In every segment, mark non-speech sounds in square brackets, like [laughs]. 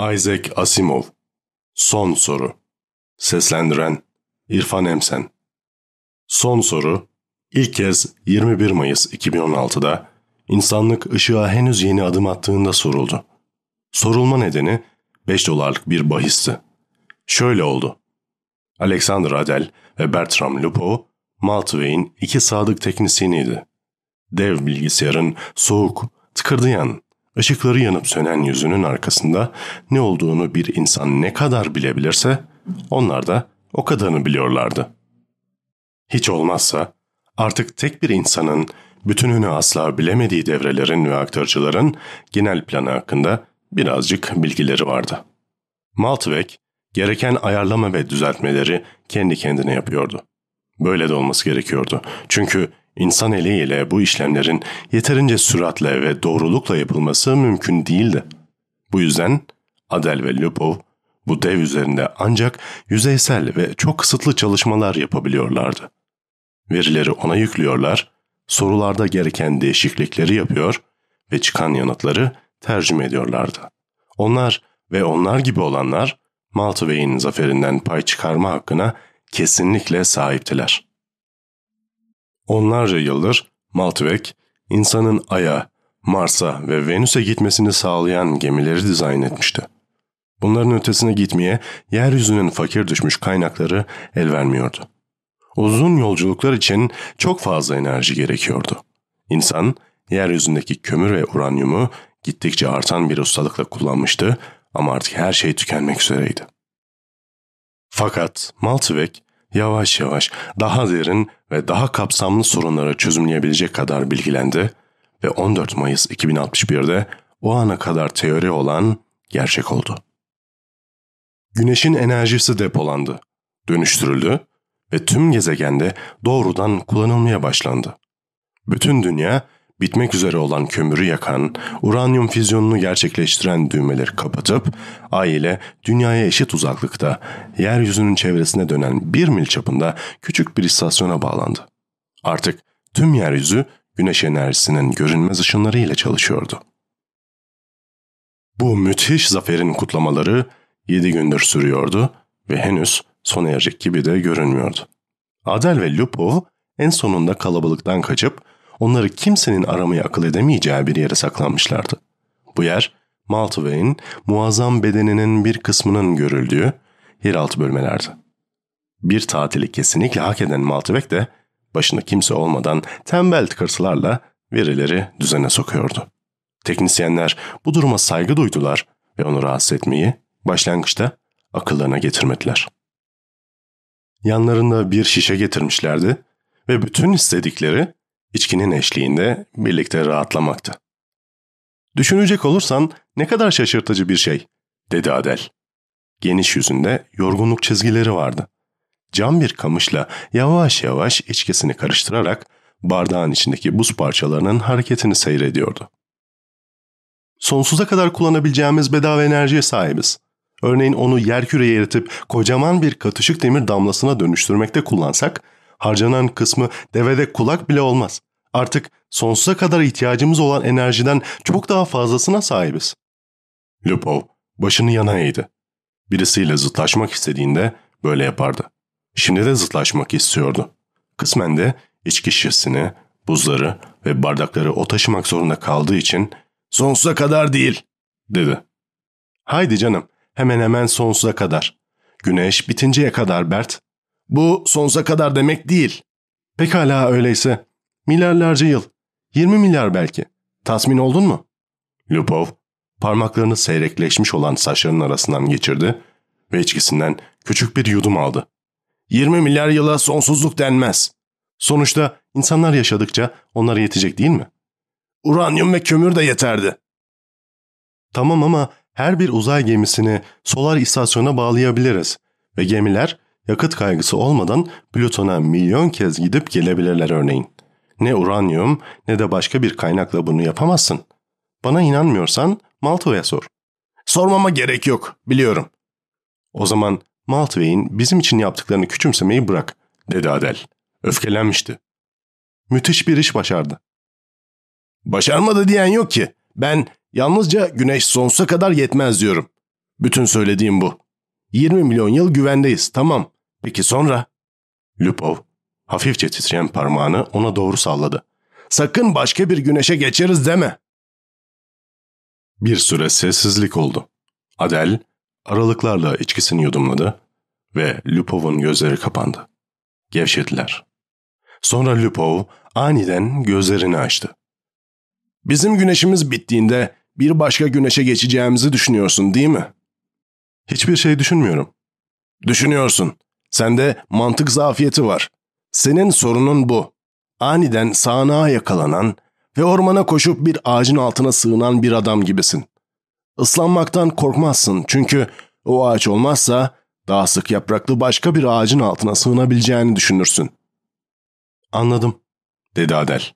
Isaac Asimov Son Soru Seslendiren İrfan Emsen Son soru ilk kez 21 Mayıs 2016'da insanlık ışığa henüz yeni adım attığında soruldu. Sorulma nedeni 5 dolarlık bir bahisti. Şöyle oldu. Alexander Adel ve Bertram Lupo, Maltway'in iki sadık teknisyeniydi. Dev bilgisayarın soğuk, tıkırdayan, ışıkları yanıp sönen yüzünün arkasında ne olduğunu bir insan ne kadar bilebilirse, onlar da o kadarını biliyorlardı. Hiç olmazsa artık tek bir insanın bütününü asla bilemediği devrelerin ve aktarıcıların genel planı hakkında birazcık bilgileri vardı. Maltweg gereken ayarlama ve düzeltmeleri kendi kendine yapıyordu. Böyle de olması gerekiyordu. Çünkü insan eliyle bu işlemlerin yeterince süratle ve doğrulukla yapılması mümkün değildi. Bu yüzden Adel ve Lupov bu dev üzerinde ancak yüzeysel ve çok kısıtlı çalışmalar yapabiliyorlardı. Verileri ona yüklüyorlar, sorularda gereken değişiklikleri yapıyor ve çıkan yanıtları tercüme ediyorlardı. Onlar ve onlar gibi olanlar Maltwey'in zaferinden pay çıkarma hakkına kesinlikle sahiptiler. Onlarca yıldır Maltweg, insanın Ay'a, Mars'a ve Venüs'e gitmesini sağlayan gemileri dizayn etmişti. Bunların ötesine gitmeye yeryüzünün fakir düşmüş kaynakları el vermiyordu. Uzun yolculuklar için çok fazla enerji gerekiyordu. İnsan, yeryüzündeki kömür ve uranyumu gittikçe artan bir ustalıkla kullanmıştı ama artık her şey tükenmek üzereydi. Fakat Maltweg yavaş yavaş daha derin ve daha kapsamlı sorunları çözümleyebilecek kadar bilgilendi ve 14 Mayıs 2061'de o ana kadar teori olan gerçek oldu. Güneşin enerjisi depolandı, dönüştürüldü ve tüm gezegende doğrudan kullanılmaya başlandı. Bütün dünya bitmek üzere olan kömürü yakan, uranyum füzyonunu gerçekleştiren düğmeleri kapatıp, ay ile dünyaya eşit uzaklıkta, yeryüzünün çevresine dönen bir mil çapında küçük bir istasyona bağlandı. Artık tüm yeryüzü güneş enerjisinin görünmez ışınları ile çalışıyordu. Bu müthiş zaferin kutlamaları 7 gündür sürüyordu ve henüz sona erecek gibi de görünmüyordu. Adel ve Lupov en sonunda kalabalıktan kaçıp onları kimsenin aramayı akıl edemeyeceği bir yere saklanmışlardı. Bu yer Maltway'in muazzam bedeninin bir kısmının görüldüğü yeraltı bölmelerdi. Bir tatili kesinlikle hak eden Maltweg de başında kimse olmadan tembel tıkırtılarla verileri düzene sokuyordu. Teknisyenler bu duruma saygı duydular ve onu rahatsız etmeyi başlangıçta akıllarına getirmediler. Yanlarında bir şişe getirmişlerdi ve bütün istedikleri içkinin eşliğinde birlikte rahatlamaktı. Düşünecek olursan ne kadar şaşırtıcı bir şey, dedi Adel. Geniş yüzünde yorgunluk çizgileri vardı. Cam bir kamışla yavaş yavaş içkisini karıştırarak bardağın içindeki buz parçalarının hareketini seyrediyordu. Sonsuza kadar kullanabileceğimiz bedava enerjiye sahibiz. Örneğin onu yerküreye eritip kocaman bir katışık demir damlasına dönüştürmekte kullansak, harcanan kısmı devede kulak bile olmaz. Artık sonsuza kadar ihtiyacımız olan enerjiden çok daha fazlasına sahibiz. Lupov başını yana eğdi. Birisiyle zıtlaşmak istediğinde böyle yapardı. Şimdi de zıtlaşmak istiyordu. Kısmen de içki şişesini, buzları ve bardakları o taşımak zorunda kaldığı için ''Sonsuza kadar değil'' dedi. ''Haydi canım, hemen hemen sonsuza kadar. Güneş bitinceye kadar Bert. Bu sonsuza kadar demek değil. Pekala öyleyse. Milyarlarca yıl. 20 milyar belki. Tasmin oldun mu? Lupov parmaklarını seyrekleşmiş olan saçlarının arasından geçirdi ve içkisinden küçük bir yudum aldı. 20 milyar yıla sonsuzluk denmez. Sonuçta insanlar yaşadıkça onlara yetecek değil mi? Uranyum ve kömür de yeterdi. Tamam ama her bir uzay gemisini solar istasyona bağlayabiliriz ve gemiler yakıt kaygısı olmadan Plüton'a milyon kez gidip gelebilirler örneğin. Ne uranyum ne de başka bir kaynakla bunu yapamazsın. Bana inanmıyorsan Malta'ya sor. Sormama gerek yok, biliyorum. O zaman Maltwey'in bizim için yaptıklarını küçümsemeyi bırak, dedi Adel. Öfkelenmişti. Müthiş bir iş başardı. Başarmadı diyen yok ki. Ben yalnızca güneş sonsuza kadar yetmez diyorum. Bütün söylediğim bu. 20 milyon yıl güvendeyiz, tamam. Peki sonra? Lupov hafifçe titreyen parmağını ona doğru salladı. Sakın başka bir güneşe geçeriz deme. Bir süre sessizlik oldu. Adel aralıklarla içkisini yudumladı ve Lupov'un gözleri kapandı. Gevşediler. Sonra Lupov aniden gözlerini açtı. Bizim güneşimiz bittiğinde bir başka güneşe geçeceğimizi düşünüyorsun değil mi? Hiçbir şey düşünmüyorum. Düşünüyorsun. Sende mantık zafiyeti var. Senin sorunun bu. Aniden sağanağa yakalanan ve ormana koşup bir ağacın altına sığınan bir adam gibisin. Islanmaktan korkmazsın çünkü o ağaç olmazsa daha sık yapraklı başka bir ağacın altına sığınabileceğini düşünürsün. Anladım, dedi Adel.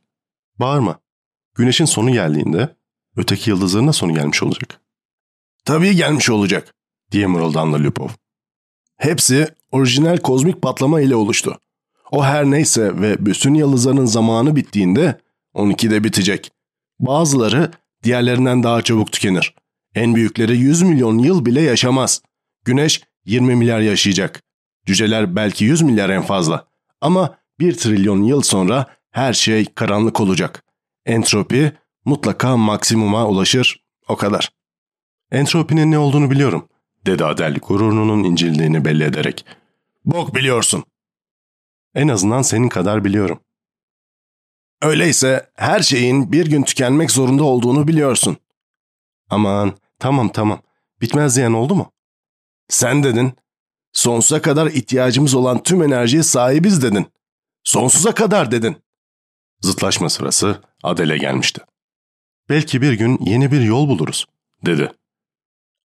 Bağırma. Güneşin sonu geldiğinde öteki yıldızların da sonu gelmiş olacak. Tabii gelmiş olacak, diye mırıldandı Lupov. Hepsi orijinal kozmik patlama ile oluştu. O her neyse ve bütün yıldızların zamanı bittiğinde 12'de bitecek. Bazıları diğerlerinden daha çabuk tükenir. En büyükleri 100 milyon yıl bile yaşamaz. Güneş 20 milyar yaşayacak. Cüceler belki 100 milyar en fazla. Ama 1 trilyon yıl sonra her şey karanlık olacak. Entropi mutlaka maksimuma ulaşır. O kadar. Entropinin ne olduğunu biliyorum, dedi Adel gururunun incildiğini belli ederek. Bok biliyorsun. En azından senin kadar biliyorum. Öyleyse her şeyin bir gün tükenmek zorunda olduğunu biliyorsun. Aman tamam tamam. Bitmez diyen oldu mu? Sen dedin. Sonsuza kadar ihtiyacımız olan tüm enerjiye sahibiz dedin. Sonsuza kadar dedin. Zıtlaşma sırası Adele gelmişti. Belki bir gün yeni bir yol buluruz, dedi.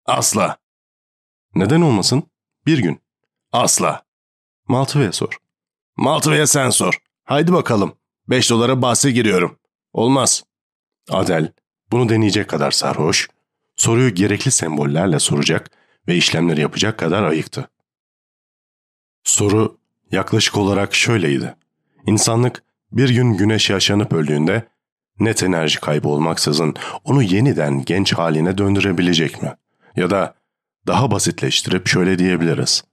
Asla. Neden olmasın? Bir gün. Asla. Maltıve'ye sor. Maltıve'ye sen sor. Haydi bakalım. Beş dolara bahse giriyorum. Olmaz. Adel, bunu deneyecek kadar sarhoş, soruyu gerekli sembollerle soracak ve işlemleri yapacak kadar ayıktı. Soru yaklaşık olarak şöyleydi. İnsanlık bir gün güneş yaşanıp öldüğünde net enerji kaybı olmaksızın onu yeniden genç haline döndürebilecek mi? Ya da daha basitleştirip şöyle diyebiliriz.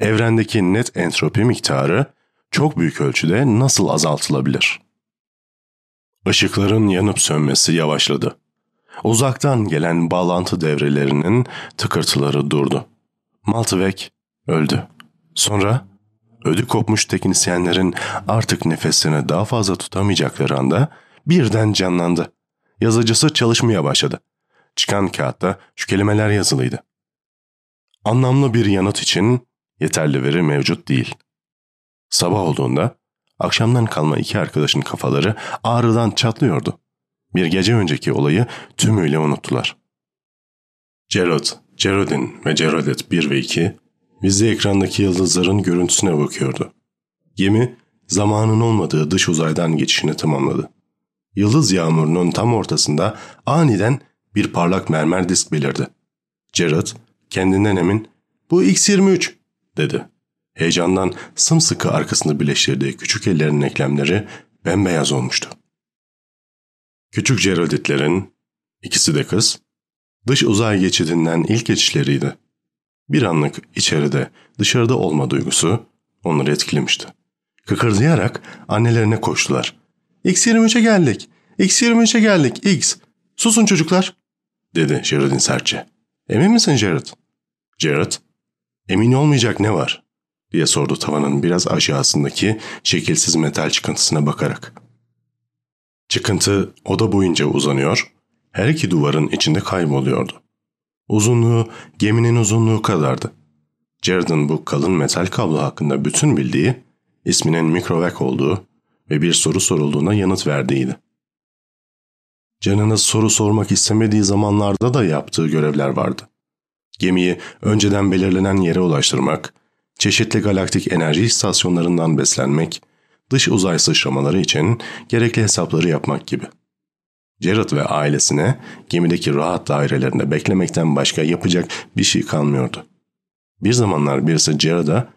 Evrendeki net entropi miktarı çok büyük ölçüde nasıl azaltılabilir? Işıkların yanıp sönmesi yavaşladı. Uzaktan gelen bağlantı devrelerinin tıkırtıları durdu. Maltvek öldü. Sonra ödü kopmuş teknisyenlerin artık nefesini daha fazla tutamayacakları anda birden canlandı. Yazıcısı çalışmaya başladı. Çıkan kağıtta şu kelimeler yazılıydı. Anlamlı bir yanıt için yeterli veri mevcut değil. Sabah olduğunda akşamdan kalma iki arkadaşın kafaları ağrıdan çatlıyordu. Bir gece önceki olayı tümüyle unuttular. Gerald, Geraldine ve Geraldette 1 ve 2 vize ekrandaki yıldızların görüntüsüne bakıyordu. Gemi zamanın olmadığı dış uzaydan geçişini tamamladı. Yıldız yağmurunun tam ortasında aniden bir parlak mermer disk belirdi. Gerald kendinden emin ''Bu X-23'' dedi. Heyecandan sımsıkı arkasını birleştirdiği küçük ellerinin eklemleri bembeyaz olmuştu. Küçük Geralditlerin, ikisi de kız, dış uzay geçidinden ilk geçişleriydi. Bir anlık içeride, dışarıda olma duygusu onları etkilemişti. Kıkırdayarak annelerine koştular. X23'e geldik, X23'e geldik, X. Susun çocuklar, dedi Jared'in sertçe. Emin misin Jared? Jared, emin olmayacak ne var? diye sordu tavanın biraz aşağısındaki şekilsiz metal çıkıntısına bakarak. Çıkıntı oda boyunca uzanıyor, her iki duvarın içinde kayboluyordu. Uzunluğu geminin uzunluğu kadardı. Jared'ın bu kalın metal kablo hakkında bütün bildiği, isminin mikrovek olduğu ve bir soru sorulduğuna yanıt verdiğiydi. Canınız soru sormak istemediği zamanlarda da yaptığı görevler vardı. Gemiyi önceden belirlenen yere ulaştırmak, çeşitli galaktik enerji istasyonlarından beslenmek, dış uzay sıçramaları için gerekli hesapları yapmak gibi. Jared ve ailesine gemideki rahat dairelerinde beklemekten başka yapacak bir şey kalmıyordu. Bir zamanlar birisi Jared'a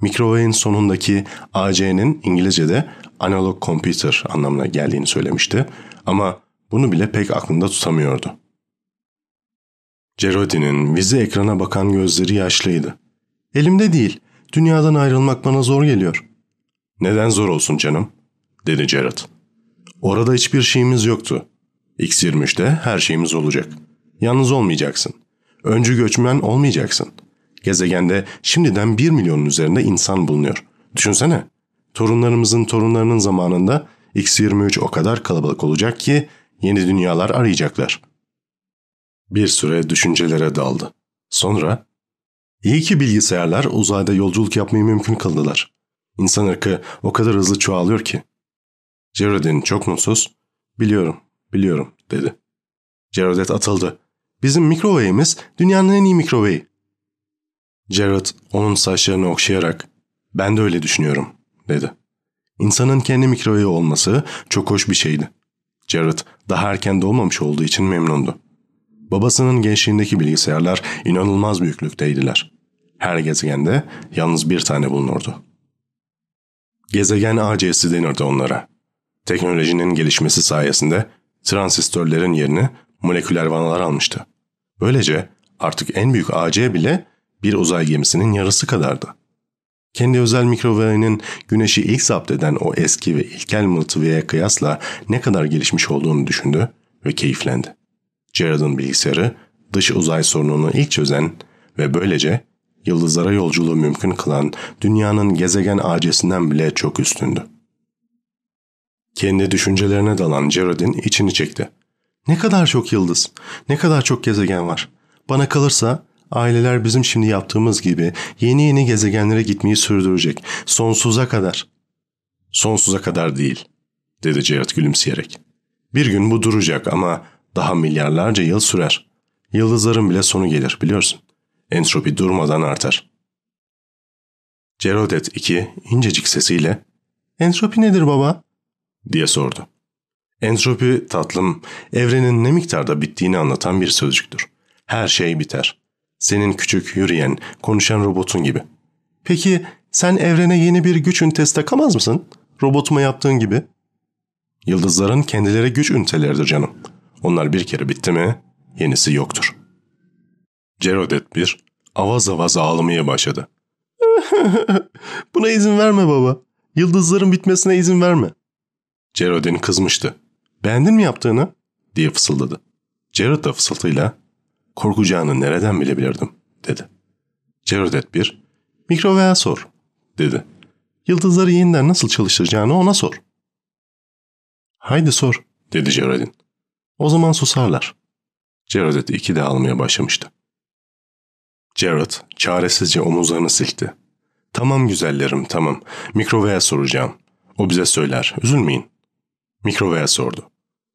mikrowave'in sonundaki AC'nin İngilizce'de analog computer anlamına geldiğini söylemişti ama bunu bile pek aklında tutamıyordu. Cerodi'nin vize ekrana bakan gözleri yaşlıydı. Elimde değil. Dünyadan ayrılmak bana zor geliyor. Neden zor olsun canım? dedi Jared. Orada hiçbir şeyimiz yoktu. X23'te her şeyimiz olacak. Yalnız olmayacaksın. Öncü göçmen olmayacaksın. Gezegende şimdiden bir milyonun üzerinde insan bulunuyor. Düşünsene. Torunlarımızın torunlarının zamanında X23 o kadar kalabalık olacak ki yeni dünyalar arayacaklar. Bir süre düşüncelere daldı. Sonra, iyi ki bilgisayarlar uzayda yolculuk yapmayı mümkün kıldılar. İnsan ırkı o kadar hızlı çoğalıyor ki. Jared'in çok mutsuz, biliyorum, biliyorum dedi. Jared atıldı. Bizim mikrowave'imiz dünyanın en iyi mikrowave'i. Jared onun saçlarını okşayarak ben de öyle düşünüyorum dedi. İnsanın kendi mikrowave'i olması çok hoş bir şeydi. Jared daha erken doğmamış olduğu için memnundu. Babasının gençliğindeki bilgisayarlar inanılmaz büyüklükteydiler. Her gezegende yalnız bir tane bulunurdu. Gezegen AC'si denirdi onlara. Teknolojinin gelişmesi sayesinde transistörlerin yerini moleküler vanalar almıştı. Böylece artık en büyük AC bile bir uzay gemisinin yarısı kadardı. Kendi özel mikrowave'nin güneşi ilk zapt eden o eski ve ilkel mıhtıviyeye kıyasla ne kadar gelişmiş olduğunu düşündü ve keyiflendi. Jared'ın bilgisayarı dış uzay sorununu ilk çözen ve böylece yıldızlara yolculuğu mümkün kılan dünyanın gezegen ağacesinden bile çok üstündü. Kendi düşüncelerine dalan Jared'in içini çekti. Ne kadar çok yıldız, ne kadar çok gezegen var. Bana kalırsa aileler bizim şimdi yaptığımız gibi yeni yeni gezegenlere gitmeyi sürdürecek. Sonsuza kadar. Sonsuza kadar değil, dedi Jared gülümseyerek. Bir gün bu duracak ama daha milyarlarca yıl sürer. Yıldızların bile sonu gelir biliyorsun. Entropi durmadan artar. Cerodet 2 incecik sesiyle ''Entropi nedir baba?'' diye sordu. Entropi tatlım, evrenin ne miktarda bittiğini anlatan bir sözcüktür. Her şey biter. Senin küçük, yürüyen, konuşan robotun gibi. Peki sen evrene yeni bir güç ünitesi takamaz mısın? Robotuma yaptığın gibi. Yıldızların kendileri güç üniteleridir canım. Onlar bir kere bitti mi yenisi yoktur. Cerodet bir avaz avaz ağlamaya başladı. [laughs] Buna izin verme baba. Yıldızların bitmesine izin verme. Cerodin kızmıştı. Beğendin mi yaptığını? diye fısıldadı. Jared da fısıltıyla korkacağını nereden bilebilirdim dedi. Cerodet bir mikroveye sor dedi. Yıldızları yeniden nasıl çalıştıracağını ona sor. Haydi sor dedi Cerodin. O zaman susarlar. Jared iki de almaya başlamıştı. Jared çaresizce omuzlarını silkti. Tamam güzellerim tamam. Mikroveye soracağım. O bize söyler. Üzülmeyin. Mikroveye sordu.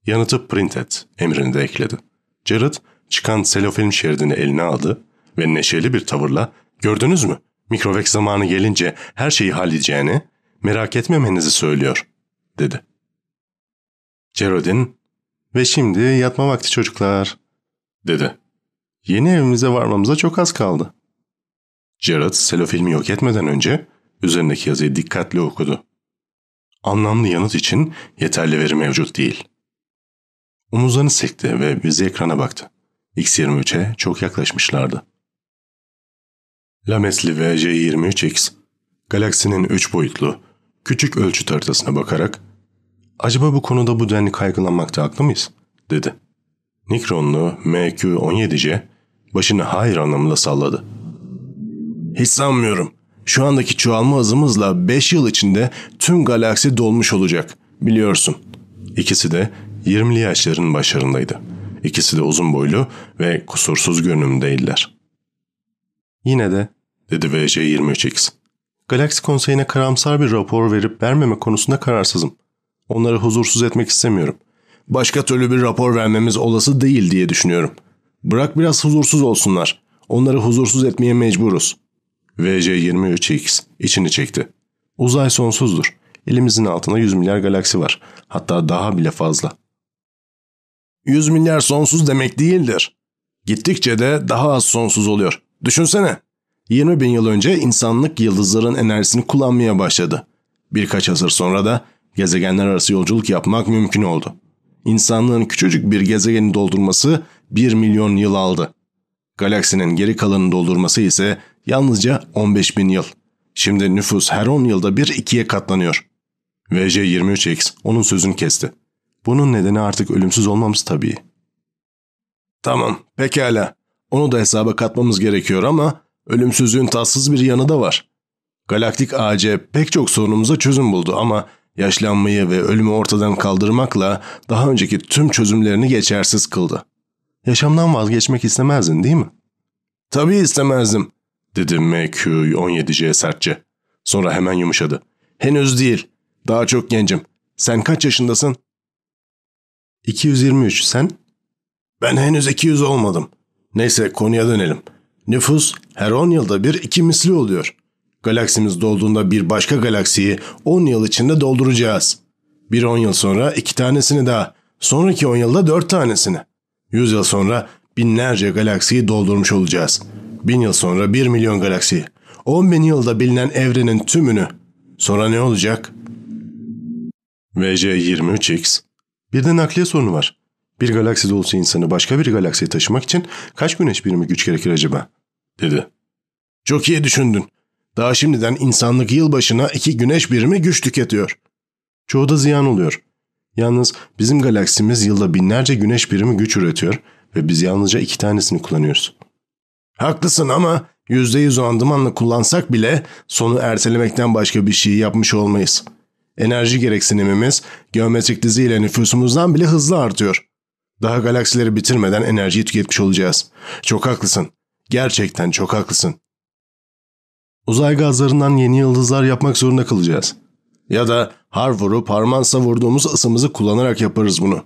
Yanıtı print et emrini de ekledi. Jared çıkan selofilm şeridini eline aldı ve neşeli bir tavırla ''Gördünüz mü? Mikrovek zamanı gelince her şeyi halledeceğini, merak etmemenizi söylüyor.'' dedi. Jared'in ''Ve şimdi yatma vakti çocuklar.'' dedi. ''Yeni evimize varmamıza çok az kaldı.'' Jared selofilmi yok etmeden önce üzerindeki yazıyı dikkatli okudu. Anlamlı yanıt için yeterli veri mevcut değil. Omuzlarını sekti ve bizi ekrana baktı. X23'e çok yaklaşmışlardı. Lamesli ve J23X, galaksinin üç boyutlu, küçük ölçüt haritasına bakarak ''Acaba bu konuda bu denli kaygılanmakta haklı mıyız?'' dedi. Nikronlu MQ-17C başını hayır anlamında salladı. Hiç sanmıyorum. Şu andaki çoğalma hızımızla 5 yıl içinde tüm galaksi dolmuş olacak. Biliyorsun. İkisi de 20'li yaşların başlarındaydı. İkisi de uzun boylu ve kusursuz görünümdeydiler. Yine de, dedi VC23X. Galaksi Konseyi'ne karamsar bir rapor verip vermeme konusunda kararsızım. Onları huzursuz etmek istemiyorum. Başka türlü bir rapor vermemiz olası değil diye düşünüyorum. Bırak biraz huzursuz olsunlar. Onları huzursuz etmeye mecburuz. VC23X içini çekti. Uzay sonsuzdur. Elimizin altında 100 milyar galaksi var. Hatta daha bile fazla. 100 milyar sonsuz demek değildir. Gittikçe de daha az sonsuz oluyor. Düşünsene. 20 bin yıl önce insanlık yıldızların enerjisini kullanmaya başladı. Birkaç asır sonra da gezegenler arası yolculuk yapmak mümkün oldu. İnsanlığın küçücük bir gezegeni doldurması 1 milyon yıl aldı. Galaksinin geri kalanını doldurması ise yalnızca 15 bin yıl. Şimdi nüfus her 10 yılda bir ikiye katlanıyor. VJ23X onun sözünü kesti. Bunun nedeni artık ölümsüz olmamız tabii. Tamam, pekala. Onu da hesaba katmamız gerekiyor ama ölümsüzlüğün tatsız bir yanı da var. Galaktik AC pek çok sorunumuza çözüm buldu ama yaşlanmayı ve ölümü ortadan kaldırmakla daha önceki tüm çözümlerini geçersiz kıldı. Yaşamdan vazgeçmek istemezdin değil mi? Tabii istemezdim, dedi MQ-17C sertçe. Sonra hemen yumuşadı. Henüz değil. Daha çok gencim. Sen kaç yaşındasın? 223. Sen? Ben henüz 200 olmadım. Neyse konuya dönelim. Nüfus her 10 yılda bir iki misli oluyor. Galaksimiz dolduğunda bir başka galaksiyi 10 yıl içinde dolduracağız. Bir 10 yıl sonra iki tanesini daha, sonraki 10 yılda 4 tanesini. 100 yıl sonra binlerce galaksiyi doldurmuş olacağız. Bin yıl sonra 1 milyon galaksiyi. 10 bin yılda bilinen evrenin tümünü. Sonra ne olacak? VC23X Bir de nakliye sorunu var. Bir galaksi dolusu insanı başka bir galaksiye taşımak için kaç güneş birimi güç gerekir acaba? Dedi. Çok iyi düşündün. Daha şimdiden insanlık yılbaşına iki güneş birimi güç tüketiyor. Çoğu da ziyan oluyor. Yalnız bizim galaksimiz yılda binlerce güneş birimi güç üretiyor ve biz yalnızca iki tanesini kullanıyoruz. Haklısın ama yüzde yüz o andımanla kullansak bile sonu ertelemekten başka bir şey yapmış olmayız. Enerji gereksinimimiz geometrik diziyle nüfusumuzdan bile hızlı artıyor. Daha galaksileri bitirmeden enerjiyi tüketmiş olacağız. Çok haklısın. Gerçekten çok haklısın. Uzay gazlarından yeni yıldızlar yapmak zorunda kalacağız. Ya da har vurup harman savurduğumuz ısımızı kullanarak yaparız bunu.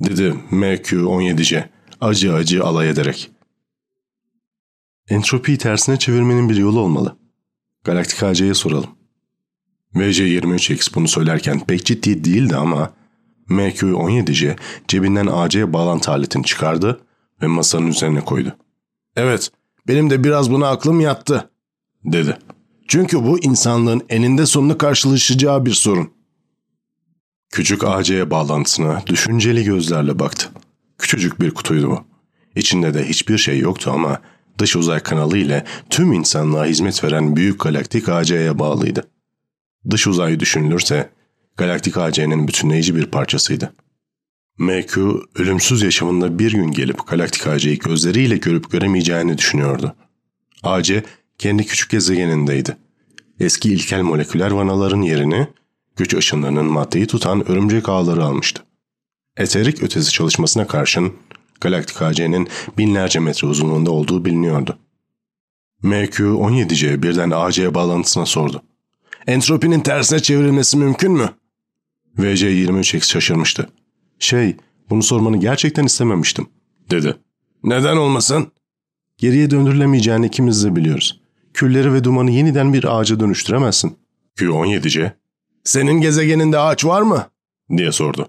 Dedi MQ-17C acı acı alay ederek. Entropiyi tersine çevirmenin bir yolu olmalı. Galaktik AC'ye soralım. VC23X bunu söylerken pek ciddi değildi ama MQ-17C cebinden AC bağlantı aletini çıkardı ve masanın üzerine koydu. Evet, benim de biraz buna aklım yattı, dedi. Çünkü bu insanlığın eninde sonunda karşılaşacağı bir sorun. Küçük AC bağlantısına düşünceli gözlerle baktı. Küçücük bir kutuydu bu. İçinde de hiçbir şey yoktu ama dış uzay kanalı ile tüm insanlığa hizmet veren büyük galaktik AC'ye bağlıydı. Dış uzayı düşünülürse galaktik AC'nin bütünleyici bir parçasıydı. MQ ölümsüz yaşamında bir gün gelip galaktik AC'yi gözleriyle görüp göremeyeceğini düşünüyordu. AC kendi küçük gezegenindeydi. Eski ilkel moleküler vanaların yerini güç ışınlarının maddeyi tutan örümcek ağları almıştı. Eterik ötesi çalışmasına karşın galaktik AC'nin binlerce metre uzunluğunda olduğu biliniyordu. MQ-17C birden AC bağlantısına sordu. Entropinin tersine çevrilmesi mümkün mü? VC-23X şaşırmıştı. Şey, bunu sormanı gerçekten istememiştim, dedi. Neden olmasın? Geriye döndürülemeyeceğini ikimiz de biliyoruz. Külleri ve dumanı yeniden bir ağaca dönüştüremezsin. Q-17C, senin gezegeninde ağaç var mı? diye sordu.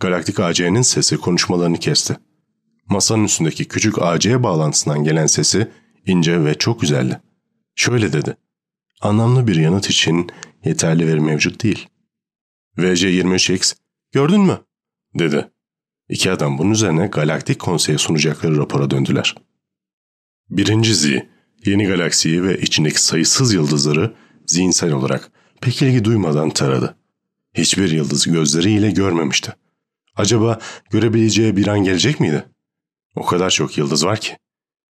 Galaktik AC'nin sesi konuşmalarını kesti. Masanın üstündeki küçük AC bağlantısından gelen sesi ince ve çok güzeldi. Şöyle dedi. Anlamlı bir yanıt için yeterli veri mevcut değil. VC23X, gördün mü? dedi. İki adam bunun üzerine Galaktik Konsey'e sunacakları rapora döndüler. Birinci Z, yeni galaksiyi ve içindeki sayısız yıldızları zihinsel olarak pek ilgi duymadan taradı. Hiçbir yıldızı gözleriyle görmemişti. Acaba görebileceği bir an gelecek miydi? O kadar çok yıldız var ki.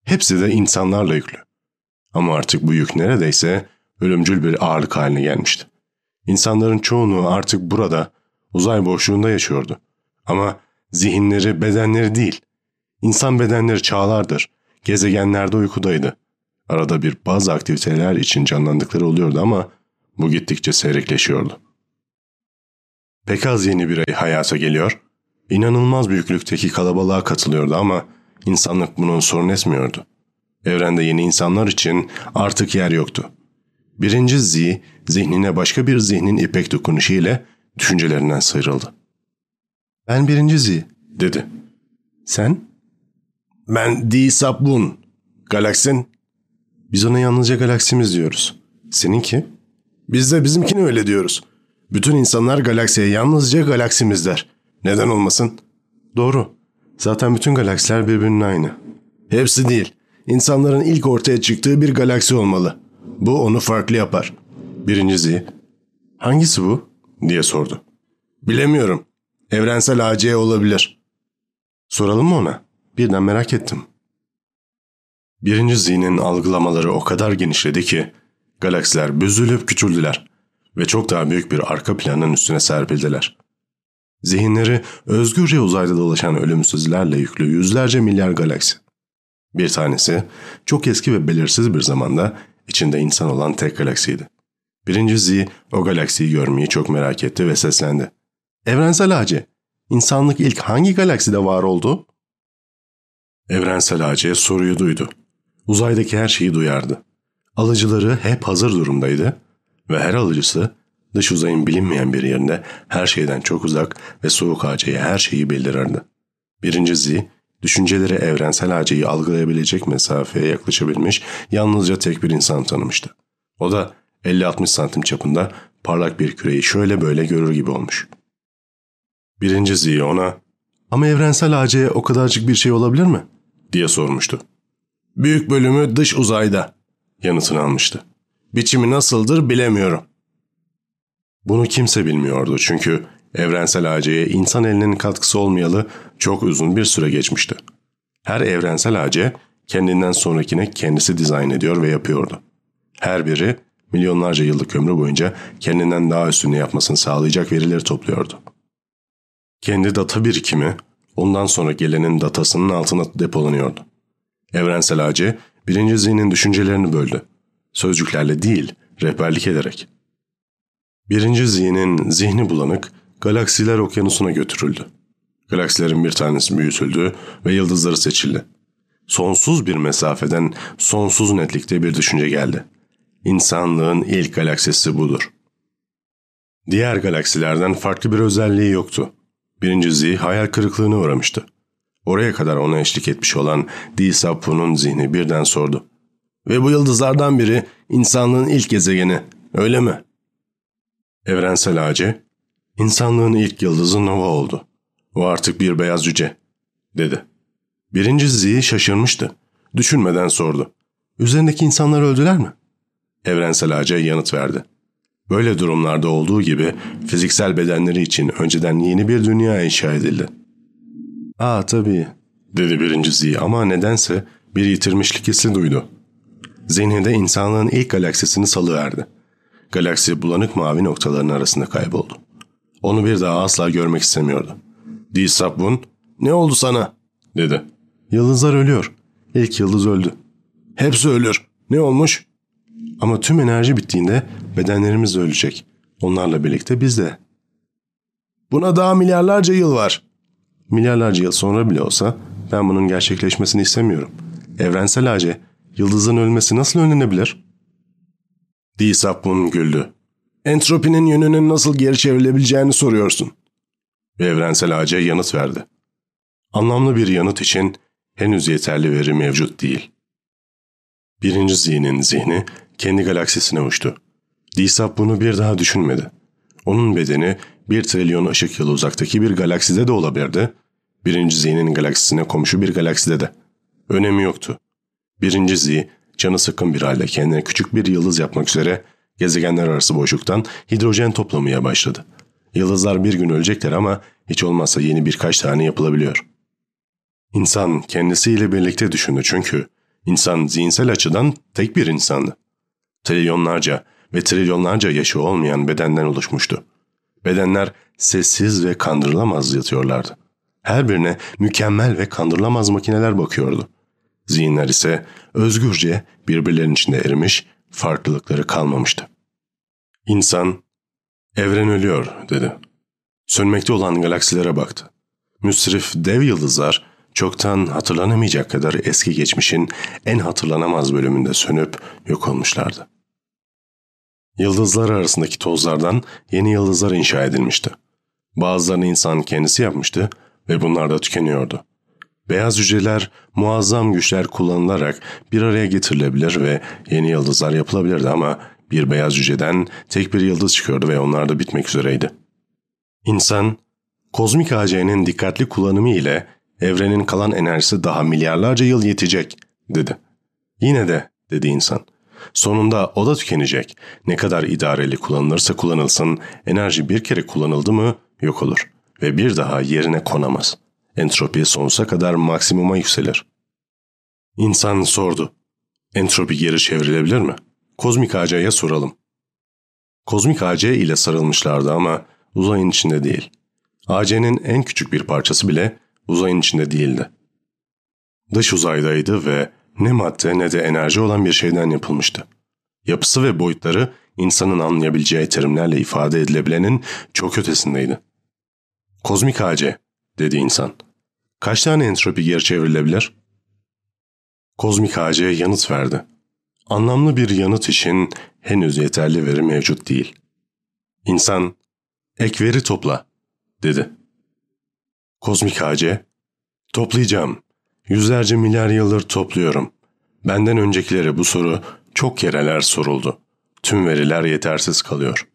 Hepsi de insanlarla yüklü. Ama artık bu yük neredeyse ölümcül bir ağırlık haline gelmişti. İnsanların çoğunluğu artık burada, uzay boşluğunda yaşıyordu. Ama zihinleri, bedenleri değil. İnsan bedenleri çağlardır, gezegenlerde uykudaydı. Arada bir bazı aktiviteler için canlandıkları oluyordu ama bu gittikçe seyrekleşiyordu. Pek az yeni birey hayata geliyor, inanılmaz büyüklükteki kalabalığa katılıyordu ama insanlık bunun sorun etmiyordu. Evrende yeni insanlar için artık yer yoktu. Birinci Z, zihnine başka bir zihnin ipek dokunuşu ile düşüncelerinden sıyrıldı. Ben birinci Z, dedi. Sen? Ben Di Sapbun. Galaksin? Biz ona yalnızca galaksimiz diyoruz. Seninki? Biz de bizimkini öyle diyoruz. Bütün insanlar galaksiye yalnızca galaksimiz der. Neden olmasın? Doğru. Zaten bütün galaksiler birbirinin aynı. Hepsi değil. insanların ilk ortaya çıktığı bir galaksi olmalı. Bu onu farklı yapar. Birincisi, hangisi bu? diye sordu. Bilemiyorum. Evrensel AC olabilir. Soralım mı ona? Birden merak ettim. Birinci zihnin algılamaları o kadar genişledi ki galaksiler büzülüp küçüldüler ve çok daha büyük bir arka planın üstüne serpildiler. Zihinleri özgürce uzayda dolaşan ölümsüzlerle yüklü yüzlerce milyar galaksi. Bir tanesi çok eski ve belirsiz bir zamanda içinde insan olan tek galaksiydi. Birinci Z o galaksiyi görmeyi çok merak etti ve seslendi. Evrensel AC, insanlık ilk hangi galakside var oldu? Evrensel AC soruyu duydu. Uzaydaki her şeyi duyardı. Alıcıları hep hazır durumdaydı ve her alıcısı dış uzayın bilinmeyen bir yerinde her şeyden çok uzak ve soğuk AC'ye her şeyi bildirirdi. Birinci Z, düşünceleri evrensel AC'yi algılayabilecek mesafeye yaklaşabilmiş yalnızca tek bir insan tanımıştı. O da 50-60 santim çapında parlak bir küreyi şöyle böyle görür gibi olmuş. Birinci Z ona ''Ama evrensel AC o kadarcık bir şey olabilir mi?'' diye sormuştu. Büyük bölümü dış uzayda yanıtını almıştı. Biçimi nasıldır bilemiyorum. Bunu kimse bilmiyordu çünkü evrensel AC'ye insan elinin katkısı olmayalı çok uzun bir süre geçmişti. Her evrensel AC kendinden sonrakine kendisi dizayn ediyor ve yapıyordu. Her biri milyonlarca yıllık ömrü boyunca kendinden daha üstünü yapmasını sağlayacak verileri topluyordu. Kendi data birikimi ondan sonra gelenin datasının altına depolanıyordu. Evrensel AC birinci zihnin düşüncelerini böldü. Sözcüklerle değil, rehberlik ederek. Birinci zihnin zihni bulanık, galaksiler okyanusuna götürüldü. Galaksilerin bir tanesi büyütüldü ve yıldızları seçildi. Sonsuz bir mesafeden sonsuz netlikte bir düşünce geldi. İnsanlığın ilk galaksisi budur. Diğer galaksilerden farklı bir özelliği yoktu. Birinci Z hayal kırıklığına uğramıştı. Oraya kadar ona eşlik etmiş olan Disapu'nun zihni birden sordu. Ve bu yıldızlardan biri insanlığın ilk gezegeni, öyle mi? Evrensel ağacı, insanlığın ilk yıldızı Nova oldu. O artık bir beyaz cüce, dedi. Birinci Z'yi şaşırmıştı. Düşünmeden sordu. Üzerindeki insanlar öldüler mi? Evrensel ağaca yanıt verdi. Böyle durumlarda olduğu gibi fiziksel bedenleri için önceden yeni bir dünya inşa edildi. Aa tabii, dedi birinci Z ama nedense bir yitirmişlik hissi duydu. Zihninde insanlığın ilk galaksisini salıverdi. Galaksi bulanık mavi noktaların arasında kayboldu. Onu bir daha asla görmek istemiyordu. Disabun, ne oldu sana? dedi. Yıldızlar ölüyor. İlk yıldız öldü. Hepsi ölür. Ne olmuş? Ama tüm enerji bittiğinde bedenlerimiz de ölecek. Onlarla birlikte biz de. Buna daha milyarlarca yıl var. Milyarlarca yıl sonra bile olsa ben bunun gerçekleşmesini istemiyorum. Evrensel ağacı, yıldızın ölmesi nasıl önlenebilir? Disapun güldü. Entropinin yönünün nasıl geri çevrilebileceğini soruyorsun. Evrensel ağaca yanıt verdi. Anlamlı bir yanıt için henüz yeterli veri mevcut değil. Birinci zihnin zihni kendi galaksisine uçtu. Disap bunu bir daha düşünmedi. Onun bedeni bir trilyon ışık yılı uzaktaki bir galakside de olabilirdi. Birinci zihnin galaksisine komşu bir galakside de. Önemi yoktu. Birinci zih canı sıkkın bir halde kendine küçük bir yıldız yapmak üzere gezegenler arası boşluktan hidrojen toplamaya başladı. Yıldızlar bir gün ölecekler ama hiç olmazsa yeni birkaç tane yapılabiliyor. İnsan kendisiyle birlikte düşündü çünkü insan zihinsel açıdan tek bir insandı. Trilyonlarca ve trilyonlarca yaşı olmayan bedenden oluşmuştu. Bedenler sessiz ve kandırılamaz yatıyorlardı. Her birine mükemmel ve kandırılamaz makineler bakıyordu. Zihinler ise özgürce birbirlerinin içinde erimiş, farklılıkları kalmamıştı. İnsan, evren ölüyor dedi. Sönmekte olan galaksilere baktı. Müsrif dev yıldızlar çoktan hatırlanamayacak kadar eski geçmişin en hatırlanamaz bölümünde sönüp yok olmuşlardı. Yıldızlar arasındaki tozlardan yeni yıldızlar inşa edilmişti. Bazılarını insan kendisi yapmıştı ve bunlar da tükeniyordu. Beyaz hücreler muazzam güçler kullanılarak bir araya getirilebilir ve yeni yıldızlar yapılabilirdi ama bir beyaz hücreden tek bir yıldız çıkıyordu ve onlar da bitmek üzereydi. İnsan, kozmik AC'nin dikkatli kullanımı ile evrenin kalan enerjisi daha milyarlarca yıl yetecek, dedi Yine de dedi insan. Sonunda o da tükenecek. Ne kadar idareli kullanılırsa kullanılsın enerji bir kere kullanıldı mı yok olur ve bir daha yerine konamaz. Entropi sonsuza kadar maksimuma yükselir. İnsan sordu. Entropi geri çevrilebilir mi? Kozmik AC'ye soralım. Kozmik AC ile sarılmışlardı ama uzayın içinde değil. AC'nin en küçük bir parçası bile uzayın içinde değildi. Dış uzaydaydı ve ne madde ne de enerji olan bir şeyden yapılmıştı. Yapısı ve boyutları insanın anlayabileceği terimlerle ifade edilebilenin çok ötesindeydi. Kozmik AC, dedi insan. Kaç tane entropi geri çevrilebilir? Kozmik AC yanıt verdi. Anlamlı bir yanıt için henüz yeterli veri mevcut değil. İnsan, ek veri topla, dedi. Kozmik AC, toplayacağım. Yüzlerce milyar yıldır topluyorum. Benden öncekilere bu soru çok kereler soruldu. Tüm veriler yetersiz kalıyor.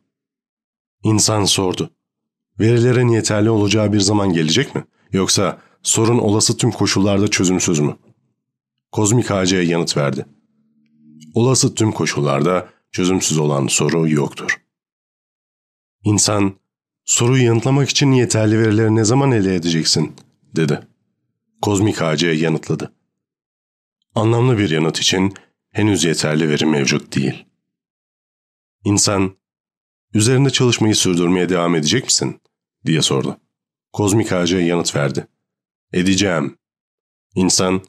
İnsan sordu. Verilerin yeterli olacağı bir zaman gelecek mi? Yoksa sorun olası tüm koşullarda çözümsüz mü? Kozmik AC yanıt verdi. Olası tüm koşullarda çözümsüz olan soru yoktur. İnsan, soruyu yanıtlamak için yeterli verileri ne zaman elde edeceksin, dedi. Kozmik AC yanıtladı. Anlamlı bir yanıt için henüz yeterli veri mevcut değil. İnsan, üzerinde çalışmayı sürdürmeye devam edecek misin? diye sordu. Kozmik AC yanıt verdi. Edeceğim. İnsan,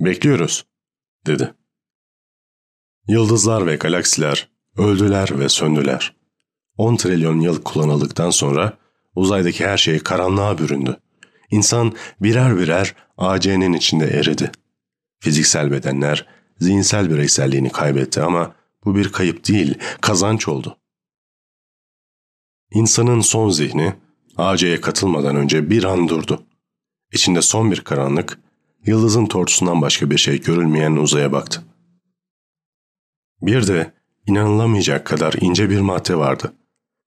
bekliyoruz, dedi. Yıldızlar ve galaksiler öldüler ve söndüler. 10 trilyon yıl kullanıldıktan sonra uzaydaki her şey karanlığa büründü. İnsan birer birer AC'nin içinde eridi. Fiziksel bedenler zihinsel bireyselliğini kaybetti ama bu bir kayıp değil, kazanç oldu. İnsanın son zihni AC'ye katılmadan önce bir an durdu. İçinde son bir karanlık, yıldızın tortusundan başka bir şey görülmeyen uzaya baktı. Bir de inanılamayacak kadar ince bir madde vardı.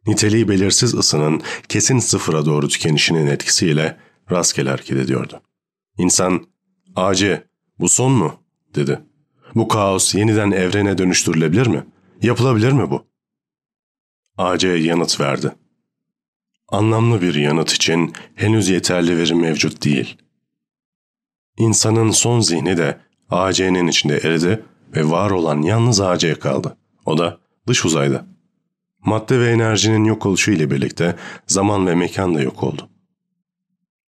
Niteliği belirsiz ısının kesin sıfıra doğru tükenişinin etkisiyle rastgele hareket ediyordu. İnsan, AC, bu son mu? dedi. Bu kaos yeniden evrene dönüştürülebilir mi? Yapılabilir mi bu? AC yanıt verdi. Anlamlı bir yanıt için henüz yeterli veri mevcut değil. İnsanın son zihni de AC'nin içinde eridi ve var olan yalnız AC kaldı. O da dış uzayda. Madde ve enerjinin yok oluşu ile birlikte zaman ve mekan da yok oldu.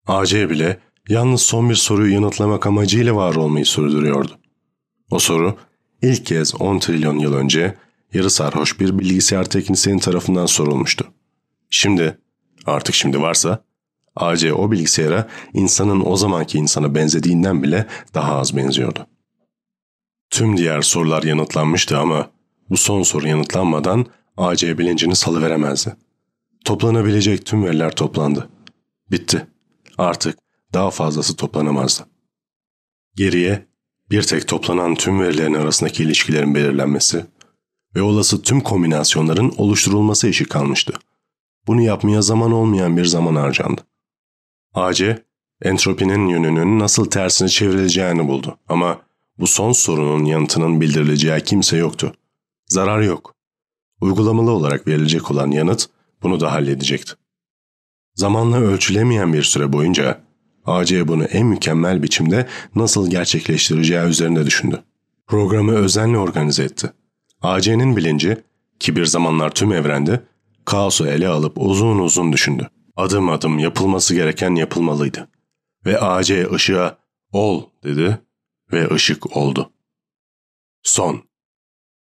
AC bile yalnız son bir soruyu yanıtlamak amacıyla var olmayı sürdürüyordu. O soru ilk kez 10 trilyon yıl önce yarı sarhoş bir bilgisayar teknisyeni tarafından sorulmuştu. Şimdi, artık şimdi varsa, AC o bilgisayara insanın o zamanki insana benzediğinden bile daha az benziyordu. Tüm diğer sorular yanıtlanmıştı ama bu son soru yanıtlanmadan AC bilincini salıveremezdi. Toplanabilecek tüm veriler toplandı. Bitti. Artık daha fazlası toplanamazdı. Geriye bir tek toplanan tüm verilerin arasındaki ilişkilerin belirlenmesi ve olası tüm kombinasyonların oluşturulması işi kalmıştı. Bunu yapmaya zaman olmayan bir zaman harcandı. AC, entropinin yönünün nasıl tersine çevrileceğini buldu ama bu son sorunun yanıtının bildirileceği kimse yoktu. Zarar yok. Uygulamalı olarak verilecek olan yanıt bunu da halledecekti. Zamanla ölçülemeyen bir süre boyunca AC bunu en mükemmel biçimde nasıl gerçekleştireceği üzerinde düşündü. Programı özenle organize etti. AC'nin bilinci, ki bir zamanlar tüm evrende, kaosu ele alıp uzun uzun düşündü. Adım adım yapılması gereken yapılmalıydı. Ve AC ışığa ol dedi ve ışık oldu. Son